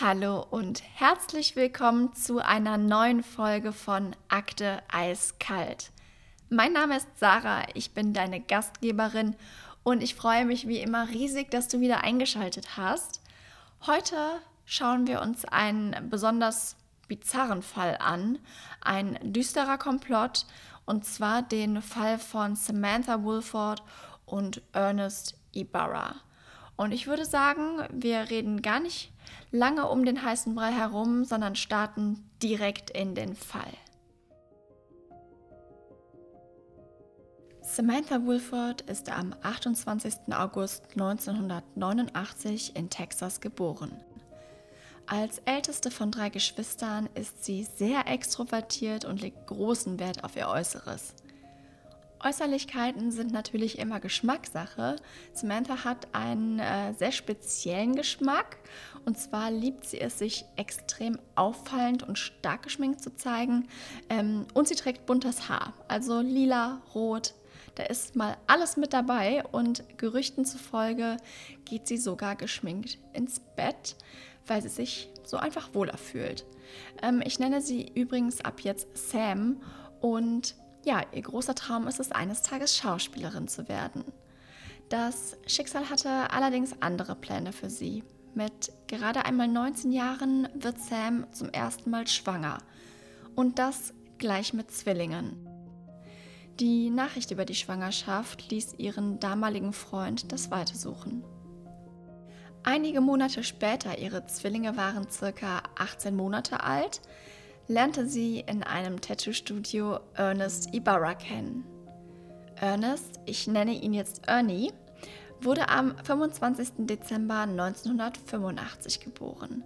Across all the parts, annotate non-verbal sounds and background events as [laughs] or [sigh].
Hallo und herzlich willkommen zu einer neuen Folge von Akte Eiskalt. Mein Name ist Sarah, ich bin deine Gastgeberin und ich freue mich wie immer riesig, dass du wieder eingeschaltet hast. Heute schauen wir uns einen besonders bizarren Fall an, ein düsterer Komplott, und zwar den Fall von Samantha Woolford und Ernest Ibarra. Und ich würde sagen, wir reden gar nicht lange um den heißen Brei herum, sondern starten direkt in den Fall. Samantha Wilford ist am 28. August 1989 in Texas geboren. Als älteste von drei Geschwistern ist sie sehr extrovertiert und legt großen Wert auf ihr Äußeres. Äußerlichkeiten sind natürlich immer Geschmackssache. Samantha hat einen äh, sehr speziellen Geschmack und zwar liebt sie es, sich extrem auffallend und stark geschminkt zu zeigen. Ähm, und sie trägt buntes Haar, also lila, rot. Da ist mal alles mit dabei und Gerüchten zufolge geht sie sogar geschminkt ins Bett, weil sie sich so einfach wohler fühlt. Ähm, ich nenne sie übrigens ab jetzt Sam und ja, ihr großer Traum ist es, eines Tages Schauspielerin zu werden. Das Schicksal hatte allerdings andere Pläne für sie. Mit gerade einmal 19 Jahren wird Sam zum ersten Mal schwanger. Und das gleich mit Zwillingen. Die Nachricht über die Schwangerschaft ließ ihren damaligen Freund das Weite suchen. Einige Monate später, ihre Zwillinge waren circa 18 Monate alt, lernte sie in einem Tattoo-Studio Ernest Ibarra kennen. Ernest, ich nenne ihn jetzt Ernie, wurde am 25. Dezember 1985 geboren.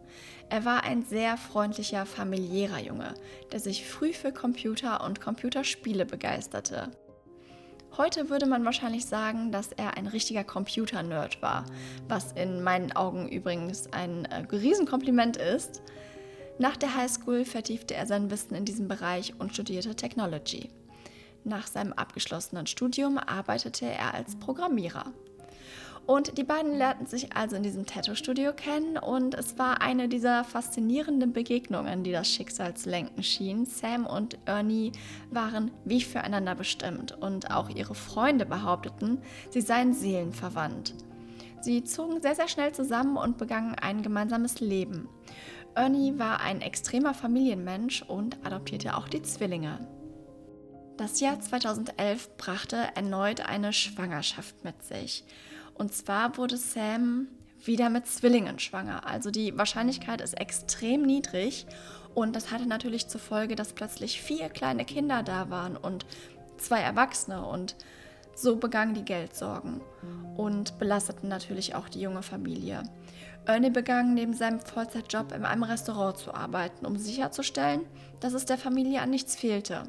Er war ein sehr freundlicher, familiärer Junge, der sich früh für Computer und Computerspiele begeisterte. Heute würde man wahrscheinlich sagen, dass er ein richtiger Computer-Nerd war, was in meinen Augen übrigens ein äh, Riesenkompliment ist. Nach der Highschool vertiefte er sein Wissen in diesem Bereich und studierte Technology. Nach seinem abgeschlossenen Studium arbeitete er als Programmierer. Und die beiden lernten sich also in diesem Tattoo-Studio kennen und es war eine dieser faszinierenden Begegnungen, die das Schicksalslenken schien. Sam und Ernie waren wie füreinander bestimmt und auch ihre Freunde behaupteten, sie seien seelenverwandt. Sie zogen sehr, sehr schnell zusammen und begannen ein gemeinsames Leben. Ernie war ein extremer Familienmensch und adoptierte auch die Zwillinge. Das Jahr 2011 brachte erneut eine Schwangerschaft mit sich. Und zwar wurde Sam wieder mit Zwillingen schwanger. Also die Wahrscheinlichkeit ist extrem niedrig. Und das hatte natürlich zur Folge, dass plötzlich vier kleine Kinder da waren und zwei Erwachsene. Und so begannen die Geldsorgen und belasteten natürlich auch die junge Familie. Ernie begann neben seinem Vollzeitjob in einem Restaurant zu arbeiten, um sicherzustellen, dass es der Familie an nichts fehlte.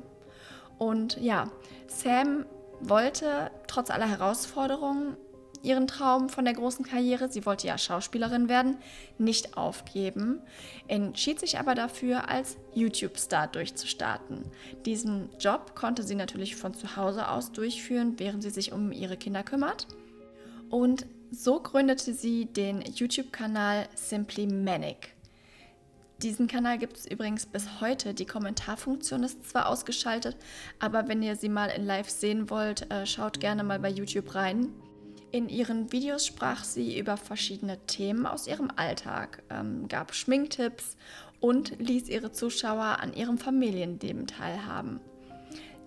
Und ja, Sam wollte trotz aller Herausforderungen ihren Traum von der großen Karriere, sie wollte ja Schauspielerin werden, nicht aufgeben, entschied sich aber dafür, als YouTube-Star durchzustarten. Diesen Job konnte sie natürlich von zu Hause aus durchführen, während sie sich um ihre Kinder kümmert. Und so gründete sie den YouTube-Kanal Simply Manic. Diesen Kanal gibt es übrigens bis heute. Die Kommentarfunktion ist zwar ausgeschaltet, aber wenn ihr sie mal in Live sehen wollt, äh, schaut gerne mal bei YouTube rein. In ihren Videos sprach sie über verschiedene Themen aus ihrem Alltag, ähm, gab Schminktipps und ließ ihre Zuschauer an ihrem Familienleben teilhaben.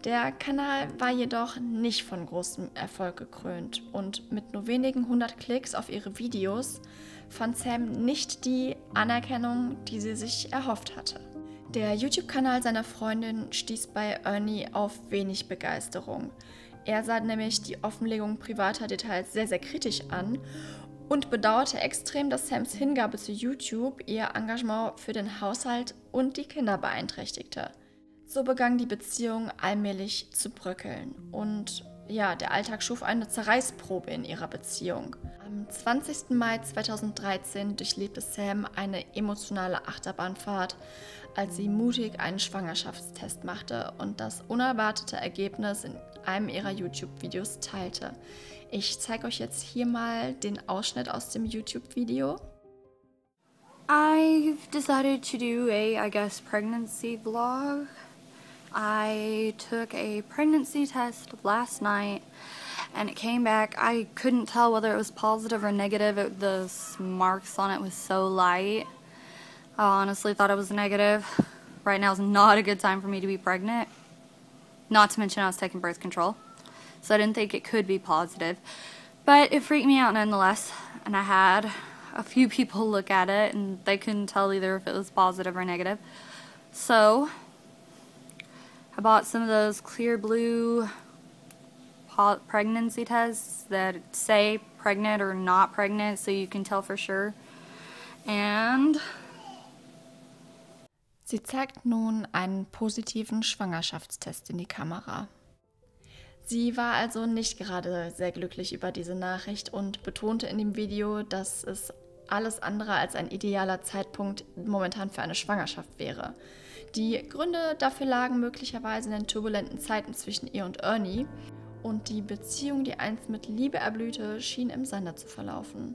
Der Kanal war jedoch nicht von großem Erfolg gekrönt und mit nur wenigen hundert Klicks auf ihre Videos fand Sam nicht die Anerkennung, die sie sich erhofft hatte. Der YouTube-Kanal seiner Freundin stieß bei Ernie auf wenig Begeisterung. Er sah nämlich die Offenlegung privater Details sehr, sehr kritisch an und bedauerte extrem, dass Sams Hingabe zu YouTube ihr Engagement für den Haushalt und die Kinder beeinträchtigte. So begann die Beziehung allmählich zu bröckeln und ja, der Alltag schuf eine Zerreißprobe in ihrer Beziehung. Am 20. Mai 2013 durchlebte Sam eine emotionale Achterbahnfahrt, als sie mutig einen Schwangerschaftstest machte und das unerwartete Ergebnis in einem ihrer YouTube-Videos teilte. Ich zeige euch jetzt hier mal den Ausschnitt aus dem YouTube-Video. I've decided to do a, I guess, pregnancy vlog. I took a pregnancy test last night and it came back. I couldn't tell whether it was positive or negative. It, the marks on it was so light. I honestly thought it was negative. Right now is not a good time for me to be pregnant. Not to mention I was taking birth control. So I didn't think it could be positive. But it freaked me out nonetheless. And I had a few [laughs] people look at it and they couldn't tell either if it was positive or negative. So I bought some of those clear blue pregnancy tests that say pregnant or not pregnant so you can tell for sure. And Sie zeigt nun einen positiven Schwangerschaftstest in die Kamera. Sie war also nicht gerade sehr glücklich über diese Nachricht und betonte in dem Video, dass es alles andere als ein idealer Zeitpunkt momentan für eine Schwangerschaft wäre. Die Gründe dafür lagen möglicherweise in den turbulenten Zeiten zwischen ihr und Ernie und die Beziehung, die einst mit Liebe erblühte, schien im Sande zu verlaufen.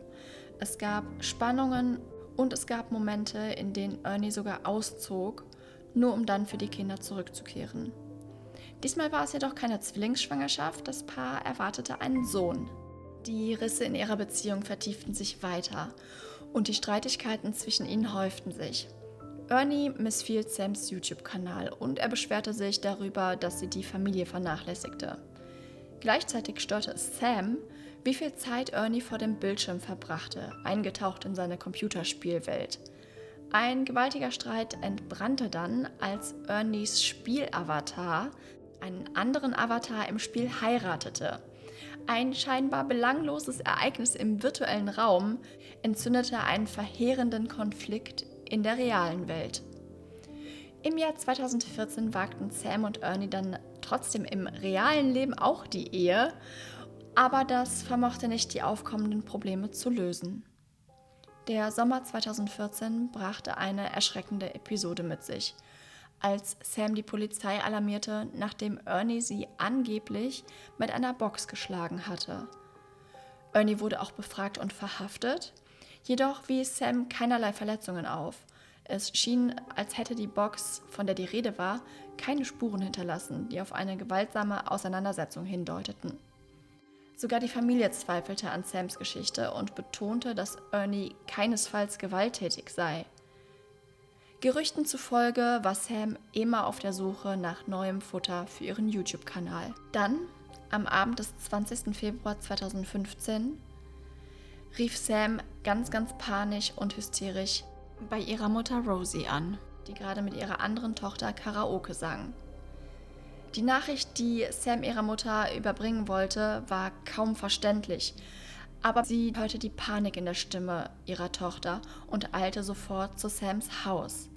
Es gab Spannungen und es gab Momente, in denen Ernie sogar auszog, nur um dann für die Kinder zurückzukehren. Diesmal war es jedoch keine Zwillingsschwangerschaft, das Paar erwartete einen Sohn. Die Risse in ihrer Beziehung vertieften sich weiter und die Streitigkeiten zwischen ihnen häuften sich. Ernie missfiel Sams YouTube-Kanal und er beschwerte sich darüber, dass sie die Familie vernachlässigte. Gleichzeitig störte es Sam, wie viel Zeit Ernie vor dem Bildschirm verbrachte, eingetaucht in seine Computerspielwelt. Ein gewaltiger Streit entbrannte dann, als Ernies Spielavatar einen anderen Avatar im Spiel heiratete. Ein scheinbar belangloses Ereignis im virtuellen Raum entzündete einen verheerenden Konflikt in der realen Welt. Im Jahr 2014 wagten Sam und Ernie dann trotzdem im realen Leben auch die Ehe, aber das vermochte nicht die aufkommenden Probleme zu lösen. Der Sommer 2014 brachte eine erschreckende Episode mit sich als Sam die Polizei alarmierte, nachdem Ernie sie angeblich mit einer Box geschlagen hatte. Ernie wurde auch befragt und verhaftet, jedoch wies Sam keinerlei Verletzungen auf. Es schien, als hätte die Box, von der die Rede war, keine Spuren hinterlassen, die auf eine gewaltsame Auseinandersetzung hindeuteten. Sogar die Familie zweifelte an Sams Geschichte und betonte, dass Ernie keinesfalls gewalttätig sei. Gerüchten zufolge war Sam immer auf der Suche nach neuem Futter für ihren YouTube-Kanal. Dann, am Abend des 20. Februar 2015, rief Sam ganz, ganz panisch und hysterisch bei ihrer Mutter Rosie an, die gerade mit ihrer anderen Tochter Karaoke sang. Die Nachricht, die Sam ihrer Mutter überbringen wollte, war kaum verständlich, aber sie hörte die Panik in der Stimme ihrer Tochter und eilte sofort zu Sams Haus.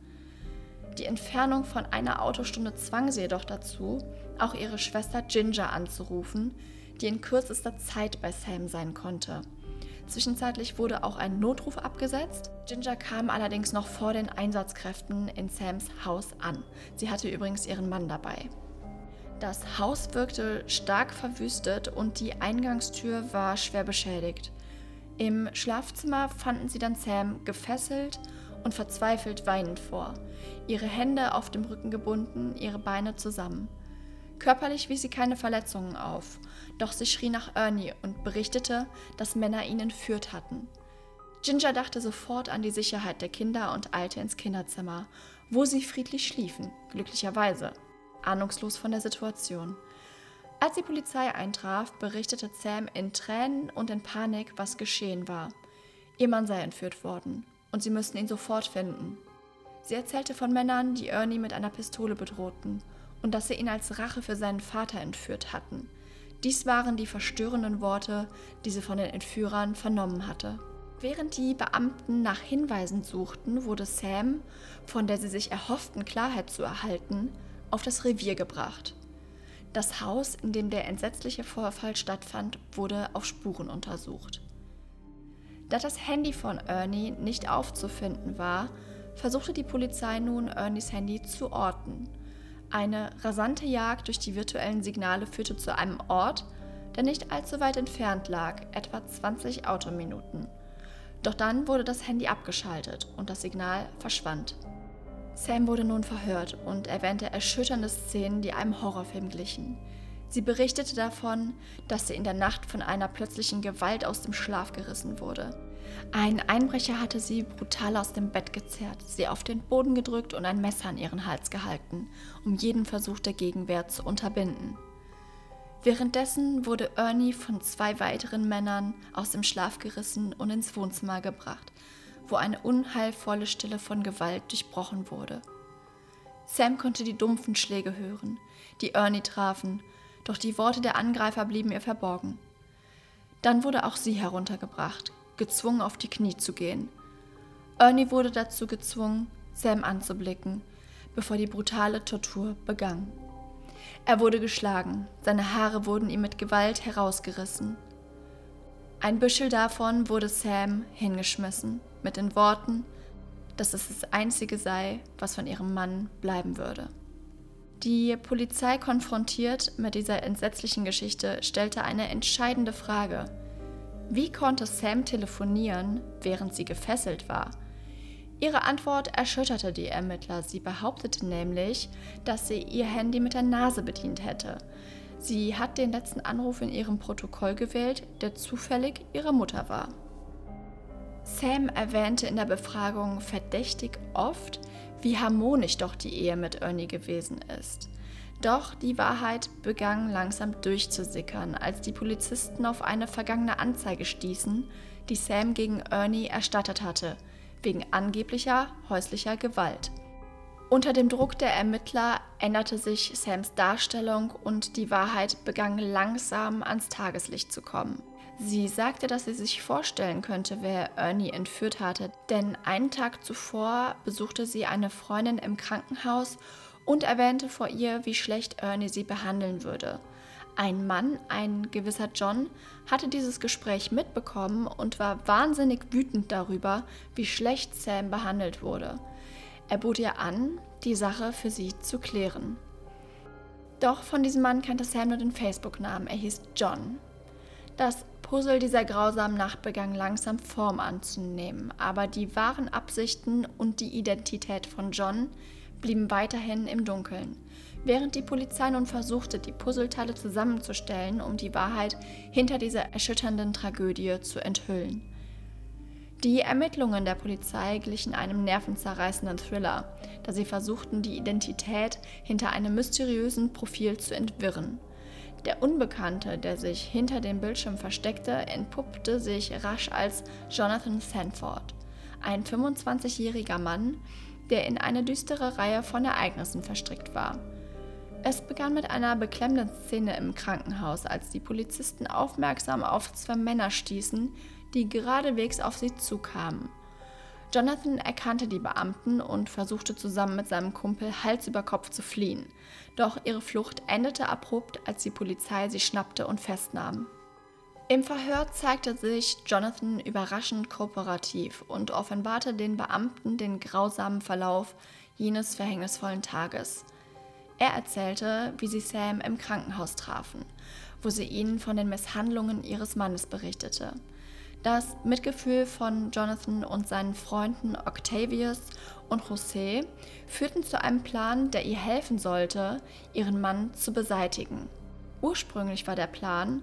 Die Entfernung von einer Autostunde zwang sie jedoch dazu, auch ihre Schwester Ginger anzurufen, die in kürzester Zeit bei Sam sein konnte. Zwischenzeitlich wurde auch ein Notruf abgesetzt. Ginger kam allerdings noch vor den Einsatzkräften in Sams Haus an. Sie hatte übrigens ihren Mann dabei. Das Haus wirkte stark verwüstet und die Eingangstür war schwer beschädigt. Im Schlafzimmer fanden sie dann Sam gefesselt und verzweifelt weinend vor, ihre Hände auf dem Rücken gebunden, ihre Beine zusammen. Körperlich wies sie keine Verletzungen auf, doch sie schrie nach Ernie und berichtete, dass Männer ihn entführt hatten. Ginger dachte sofort an die Sicherheit der Kinder und eilte ins Kinderzimmer, wo sie friedlich schliefen, glücklicherweise, ahnungslos von der Situation. Als die Polizei eintraf, berichtete Sam in Tränen und in Panik, was geschehen war. Ihr Mann sei entführt worden und sie müssten ihn sofort finden. Sie erzählte von Männern, die Ernie mit einer Pistole bedrohten und dass sie ihn als Rache für seinen Vater entführt hatten. Dies waren die verstörenden Worte, die sie von den Entführern vernommen hatte. Während die Beamten nach Hinweisen suchten, wurde Sam, von der sie sich erhofften, Klarheit zu erhalten, auf das Revier gebracht. Das Haus, in dem der entsetzliche Vorfall stattfand, wurde auf Spuren untersucht. Da das Handy von Ernie nicht aufzufinden war, versuchte die Polizei nun Ernies Handy zu orten. Eine rasante Jagd durch die virtuellen Signale führte zu einem Ort, der nicht allzu weit entfernt lag, etwa 20 Autominuten. Doch dann wurde das Handy abgeschaltet und das Signal verschwand. Sam wurde nun verhört und erwähnte erschütternde Szenen, die einem Horrorfilm glichen. Sie berichtete davon, dass sie in der Nacht von einer plötzlichen Gewalt aus dem Schlaf gerissen wurde. Ein Einbrecher hatte sie brutal aus dem Bett gezerrt, sie auf den Boden gedrückt und ein Messer an ihren Hals gehalten, um jeden Versuch der Gegenwehr zu unterbinden. Währenddessen wurde Ernie von zwei weiteren Männern aus dem Schlaf gerissen und ins Wohnzimmer gebracht, wo eine unheilvolle Stille von Gewalt durchbrochen wurde. Sam konnte die dumpfen Schläge hören, die Ernie trafen, doch die Worte der Angreifer blieben ihr verborgen. Dann wurde auch sie heruntergebracht, gezwungen auf die Knie zu gehen. Ernie wurde dazu gezwungen, Sam anzublicken, bevor die brutale Tortur begann. Er wurde geschlagen, seine Haare wurden ihm mit Gewalt herausgerissen. Ein Büschel davon wurde Sam hingeschmissen, mit den Worten, dass es das Einzige sei, was von ihrem Mann bleiben würde. Die Polizei konfrontiert mit dieser entsetzlichen Geschichte stellte eine entscheidende Frage. Wie konnte Sam telefonieren, während sie gefesselt war? Ihre Antwort erschütterte die Ermittler. Sie behauptete nämlich, dass sie ihr Handy mit der Nase bedient hätte. Sie hat den letzten Anruf in ihrem Protokoll gewählt, der zufällig ihre Mutter war. Sam erwähnte in der Befragung verdächtig oft, wie harmonisch doch die Ehe mit Ernie gewesen ist. Doch die Wahrheit begann langsam durchzusickern, als die Polizisten auf eine vergangene Anzeige stießen, die Sam gegen Ernie erstattet hatte – wegen angeblicher häuslicher Gewalt. Unter dem Druck der Ermittler änderte sich Sams Darstellung und die Wahrheit begann langsam ans Tageslicht zu kommen. Sie sagte, dass sie sich vorstellen könnte, wer Ernie entführt hatte, denn einen Tag zuvor besuchte sie eine Freundin im Krankenhaus und erwähnte vor ihr, wie schlecht Ernie sie behandeln würde. Ein Mann, ein gewisser John, hatte dieses Gespräch mitbekommen und war wahnsinnig wütend darüber, wie schlecht Sam behandelt wurde. Er bot ihr an, die Sache für sie zu klären. Doch von diesem Mann kannte Sam nur den Facebook-Namen, er hieß John. Das Puzzle dieser grausamen Nacht begann langsam Form anzunehmen, aber die wahren Absichten und die Identität von John blieben weiterhin im Dunkeln während die Polizei nun versuchte, die Puzzleteile zusammenzustellen, um die Wahrheit hinter dieser erschütternden Tragödie zu enthüllen. Die Ermittlungen der Polizei glichen einem nervenzerreißenden Thriller, da sie versuchten, die Identität hinter einem mysteriösen Profil zu entwirren. Der Unbekannte, der sich hinter dem Bildschirm versteckte, entpuppte sich rasch als Jonathan Sanford, ein 25-jähriger Mann, der in eine düstere Reihe von Ereignissen verstrickt war. Es begann mit einer beklemmenden Szene im Krankenhaus, als die Polizisten aufmerksam auf zwei Männer stießen, die geradewegs auf sie zukamen. Jonathan erkannte die Beamten und versuchte zusammen mit seinem Kumpel Hals über Kopf zu fliehen. Doch ihre Flucht endete abrupt, als die Polizei sie schnappte und festnahm. Im Verhör zeigte sich Jonathan überraschend kooperativ und offenbarte den Beamten den grausamen Verlauf jenes verhängnisvollen Tages – er erzählte, wie sie Sam im Krankenhaus trafen, wo sie ihnen von den Misshandlungen ihres Mannes berichtete. Das Mitgefühl von Jonathan und seinen Freunden Octavius und José führten zu einem Plan, der ihr helfen sollte, ihren Mann zu beseitigen. Ursprünglich war der Plan,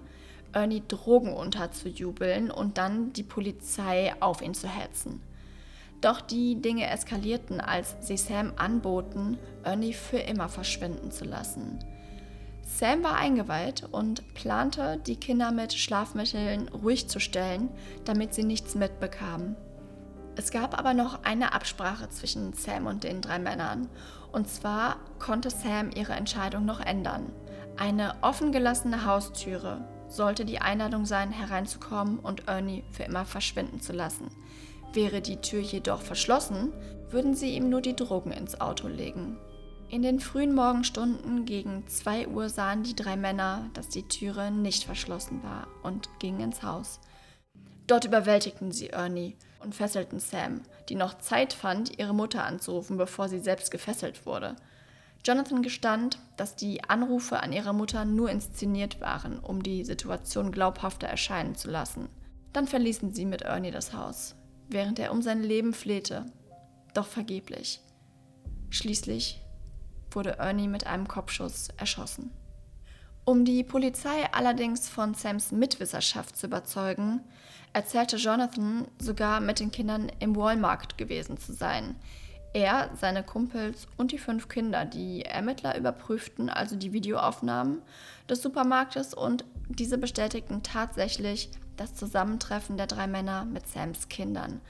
Ernie Drogen unterzujubeln und dann die Polizei auf ihn zu hetzen. Doch die Dinge eskalierten, als sie Sam anboten, Ernie für immer verschwinden zu lassen. Sam war eingeweiht und plante, die Kinder mit Schlafmitteln ruhig zu stellen, damit sie nichts mitbekamen. Es gab aber noch eine Absprache zwischen Sam und den drei Männern. Und zwar konnte Sam ihre Entscheidung noch ändern. Eine offen gelassene Haustüre sollte die Einladung sein, hereinzukommen und Ernie für immer verschwinden zu lassen. Wäre die Tür jedoch verschlossen, würden sie ihm nur die Drogen ins Auto legen. In den frühen Morgenstunden gegen 2 Uhr sahen die drei Männer, dass die Türe nicht verschlossen war und gingen ins Haus. Dort überwältigten sie Ernie und fesselten Sam, die noch Zeit fand, ihre Mutter anzurufen, bevor sie selbst gefesselt wurde. Jonathan gestand, dass die Anrufe an ihre Mutter nur inszeniert waren, um die Situation glaubhafter erscheinen zu lassen. Dann verließen sie mit Ernie das Haus. während er um sein Leben flehte, doch vergeblich. Schließlich wurde Ernie mit einem Kopfschuss erschossen. Um die Polizei allerdings von Sams Mitwisserschaft zu überzeugen, erzählte Jonathan sogar mit den Kindern im Walmart gewesen zu sein. Er, seine Kumpels und die fünf Kinder, die Ermittler überprüften also die Videoaufnahmen des Supermarktes und diese bestätigten tatsächlich das Zusammentreffen der drei Männer mit Sams Kindern.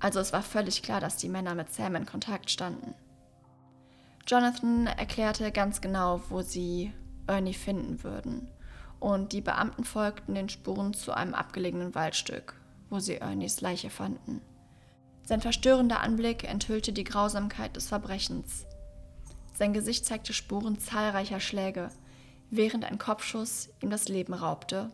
Also es war völlig klar, dass die Männer mit Sam in Kontakt standen. Jonathan erklärte ganz genau, wo sie Ernie finden würden. Und die Beamten folgten den Spuren zu einem abgelegenen Waldstück, wo sie Ernies Leiche fanden. Sein verstörender Anblick enthüllte die Grausamkeit des Verbrechens. Sein Gesicht zeigte Spuren zahlreicher Schläge, während ein Kopfschuss ihm das Leben raubte.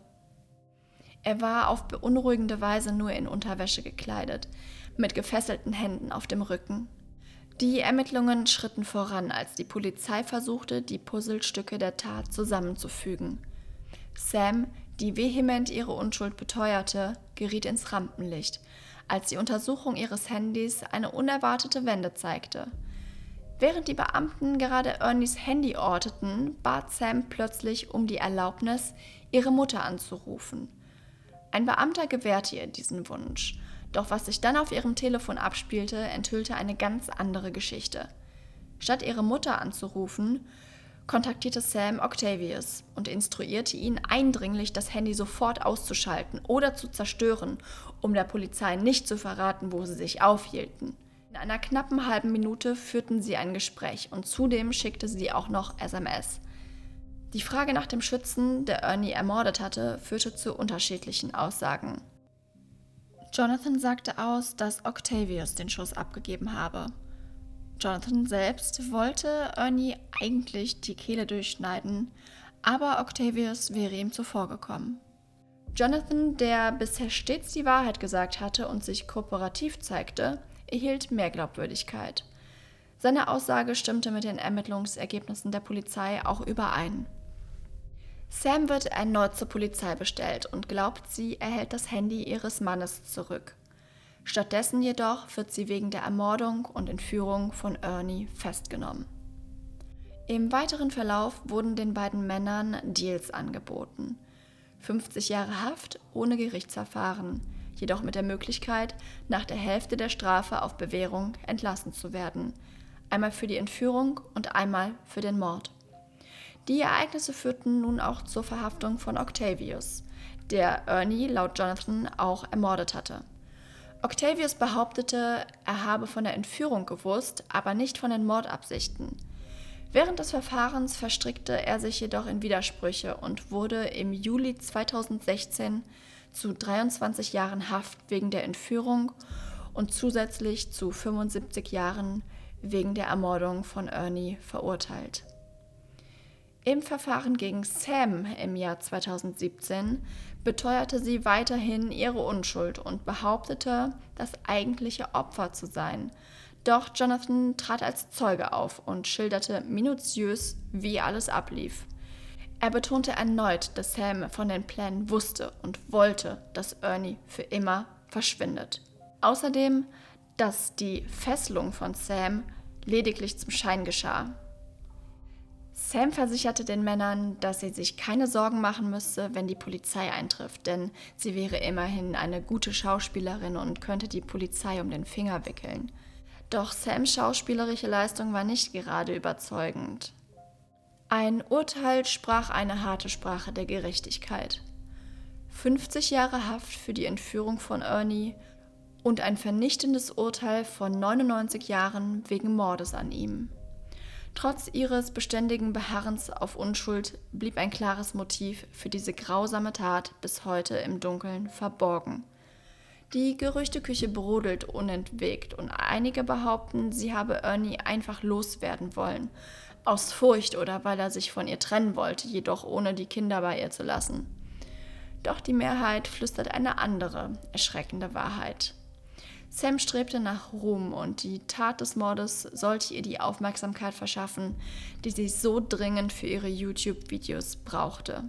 Er war auf beunruhigende Weise nur in Unterwäsche gekleidet, mit gefesselten Händen auf dem Rücken die Ermittlungen schritten voran, als die Polizei versuchte, die Puzzlestücke der Tat zusammenzufügen. Sam, die vehement ihre Unschuld beteuerte, geriet ins Rampenlicht, als die Untersuchung ihres Handys eine unerwartete Wende zeigte. Während die Beamten gerade Ernies Handy orteten, bat Sam plötzlich um die Erlaubnis, ihre Mutter anzurufen. Ein Beamter gewährte ihr diesen Wunsch doch was sich dann auf ihrem Telefon abspielte, enthüllte eine ganz andere Geschichte. Statt ihre Mutter anzurufen, kontaktierte Sam Octavius und instruierte ihn eindringlich, das Handy sofort auszuschalten oder zu zerstören, um der Polizei nicht zu verraten, wo sie sich aufhielten. In einer knappen halben Minute führten sie ein Gespräch und zudem schickte sie auch noch SMS. Die Frage nach dem Schützen, der Ernie ermordet hatte, führte zu unterschiedlichen Aussagen. Jonathan sagte aus, dass Octavius den Schuss abgegeben habe. Jonathan selbst wollte Ernie eigentlich die Kehle durchschneiden, aber Octavius wäre ihm zuvorgekommen. Jonathan, der bisher stets die Wahrheit gesagt hatte und sich kooperativ zeigte, erhielt mehr Glaubwürdigkeit. Seine Aussage stimmte mit den Ermittlungsergebnissen der Polizei auch überein. Sam wird erneut zur Polizei bestellt und glaubt, sie erhält das Handy ihres Mannes zurück. Stattdessen jedoch wird sie wegen der Ermordung und Entführung von Ernie festgenommen. Im weiteren Verlauf wurden den beiden Männern Deals angeboten. 50 Jahre Haft ohne Gerichtsverfahren, jedoch mit der Möglichkeit, nach der Hälfte der Strafe auf Bewährung entlassen zu werden, einmal für die Entführung und einmal für den Mord. Die Ereignisse führten nun auch zur Verhaftung von Octavius, der Ernie laut Jonathan auch ermordet hatte. Octavius behauptete, er habe von der Entführung gewusst, aber nicht von den Mordabsichten. Während des Verfahrens verstrickte er sich jedoch in Widersprüche und wurde im Juli 2016 zu 23 Jahren Haft wegen der Entführung und zusätzlich zu 75 Jahren wegen der Ermordung von Ernie verurteilt. Im Verfahren gegen Sam im Jahr 2017 beteuerte sie weiterhin ihre Unschuld und behauptete, das eigentliche Opfer zu sein. Doch Jonathan trat als Zeuge auf und schilderte minutiös, wie alles ablief. Er betonte erneut, dass Sam von den Plänen wusste und wollte, dass Ernie für immer verschwindet. Außerdem, dass die Fesselung von Sam lediglich zum Schein geschah. Sam versicherte den Männern, dass sie sich keine Sorgen machen müsse, wenn die Polizei eintrifft, denn sie wäre immerhin eine gute Schauspielerin und könnte die Polizei um den Finger wickeln. Doch Sams schauspielerische Leistung war nicht gerade überzeugend. Ein Urteil sprach eine harte Sprache der Gerechtigkeit. 50 Jahre Haft für die Entführung von Ernie und ein vernichtendes Urteil von 99 Jahren wegen Mordes an ihm. Trotz ihres beständigen Beharrens auf Unschuld blieb ein klares Motiv für diese grausame Tat bis heute im Dunkeln verborgen. Die Gerüchteküche brodelt unentwegt und einige behaupten, sie habe Ernie einfach loswerden wollen, aus Furcht oder weil er sich von ihr trennen wollte, jedoch ohne die Kinder bei ihr zu lassen. Doch die Mehrheit flüstert eine andere, erschreckende Wahrheit. Sam strebte nach Ruhm und die Tat des Mordes sollte ihr die Aufmerksamkeit verschaffen, die sie so dringend für ihre YouTube-Videos brauchte.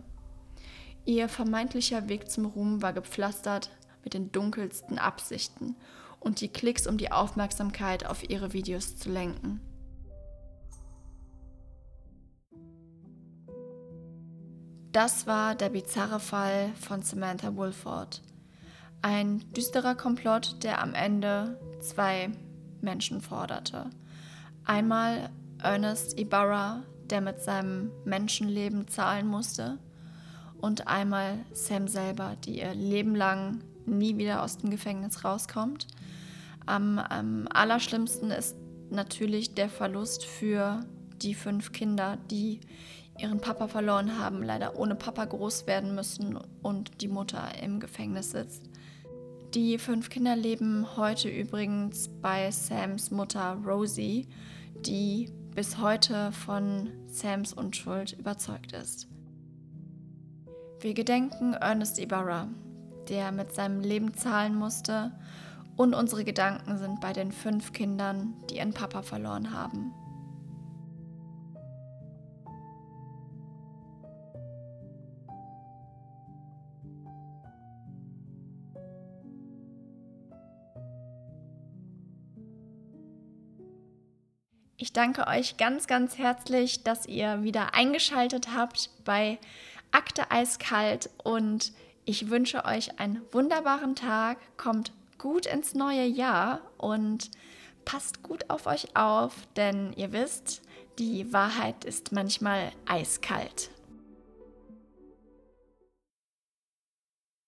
Ihr vermeintlicher Weg zum Ruhm war gepflastert mit den dunkelsten Absichten und die Klicks, um die Aufmerksamkeit auf ihre Videos zu lenken. Das war der bizarre Fall von Samantha Woolford. Ein düsterer Komplott, der am Ende zwei Menschen forderte. Einmal Ernest Ibarra, der mit seinem Menschenleben zahlen musste, und einmal Sam selber, die ihr Leben lang nie wieder aus dem Gefängnis rauskommt. Am, am allerschlimmsten ist natürlich der Verlust für die fünf Kinder, die ihren Papa verloren haben, leider ohne Papa groß werden müssen und die Mutter im Gefängnis sitzt. Die fünf Kinder leben heute übrigens bei Sams Mutter Rosie, die bis heute von Sams Unschuld überzeugt ist. Wir gedenken Ernest Ibarra, der mit seinem Leben zahlen musste, und unsere Gedanken sind bei den fünf Kindern, die ihren Papa verloren haben. Danke euch ganz, ganz herzlich, dass ihr wieder eingeschaltet habt bei Akte Eiskalt und ich wünsche euch einen wunderbaren Tag, kommt gut ins neue Jahr und passt gut auf euch auf, denn ihr wisst, die Wahrheit ist manchmal eiskalt.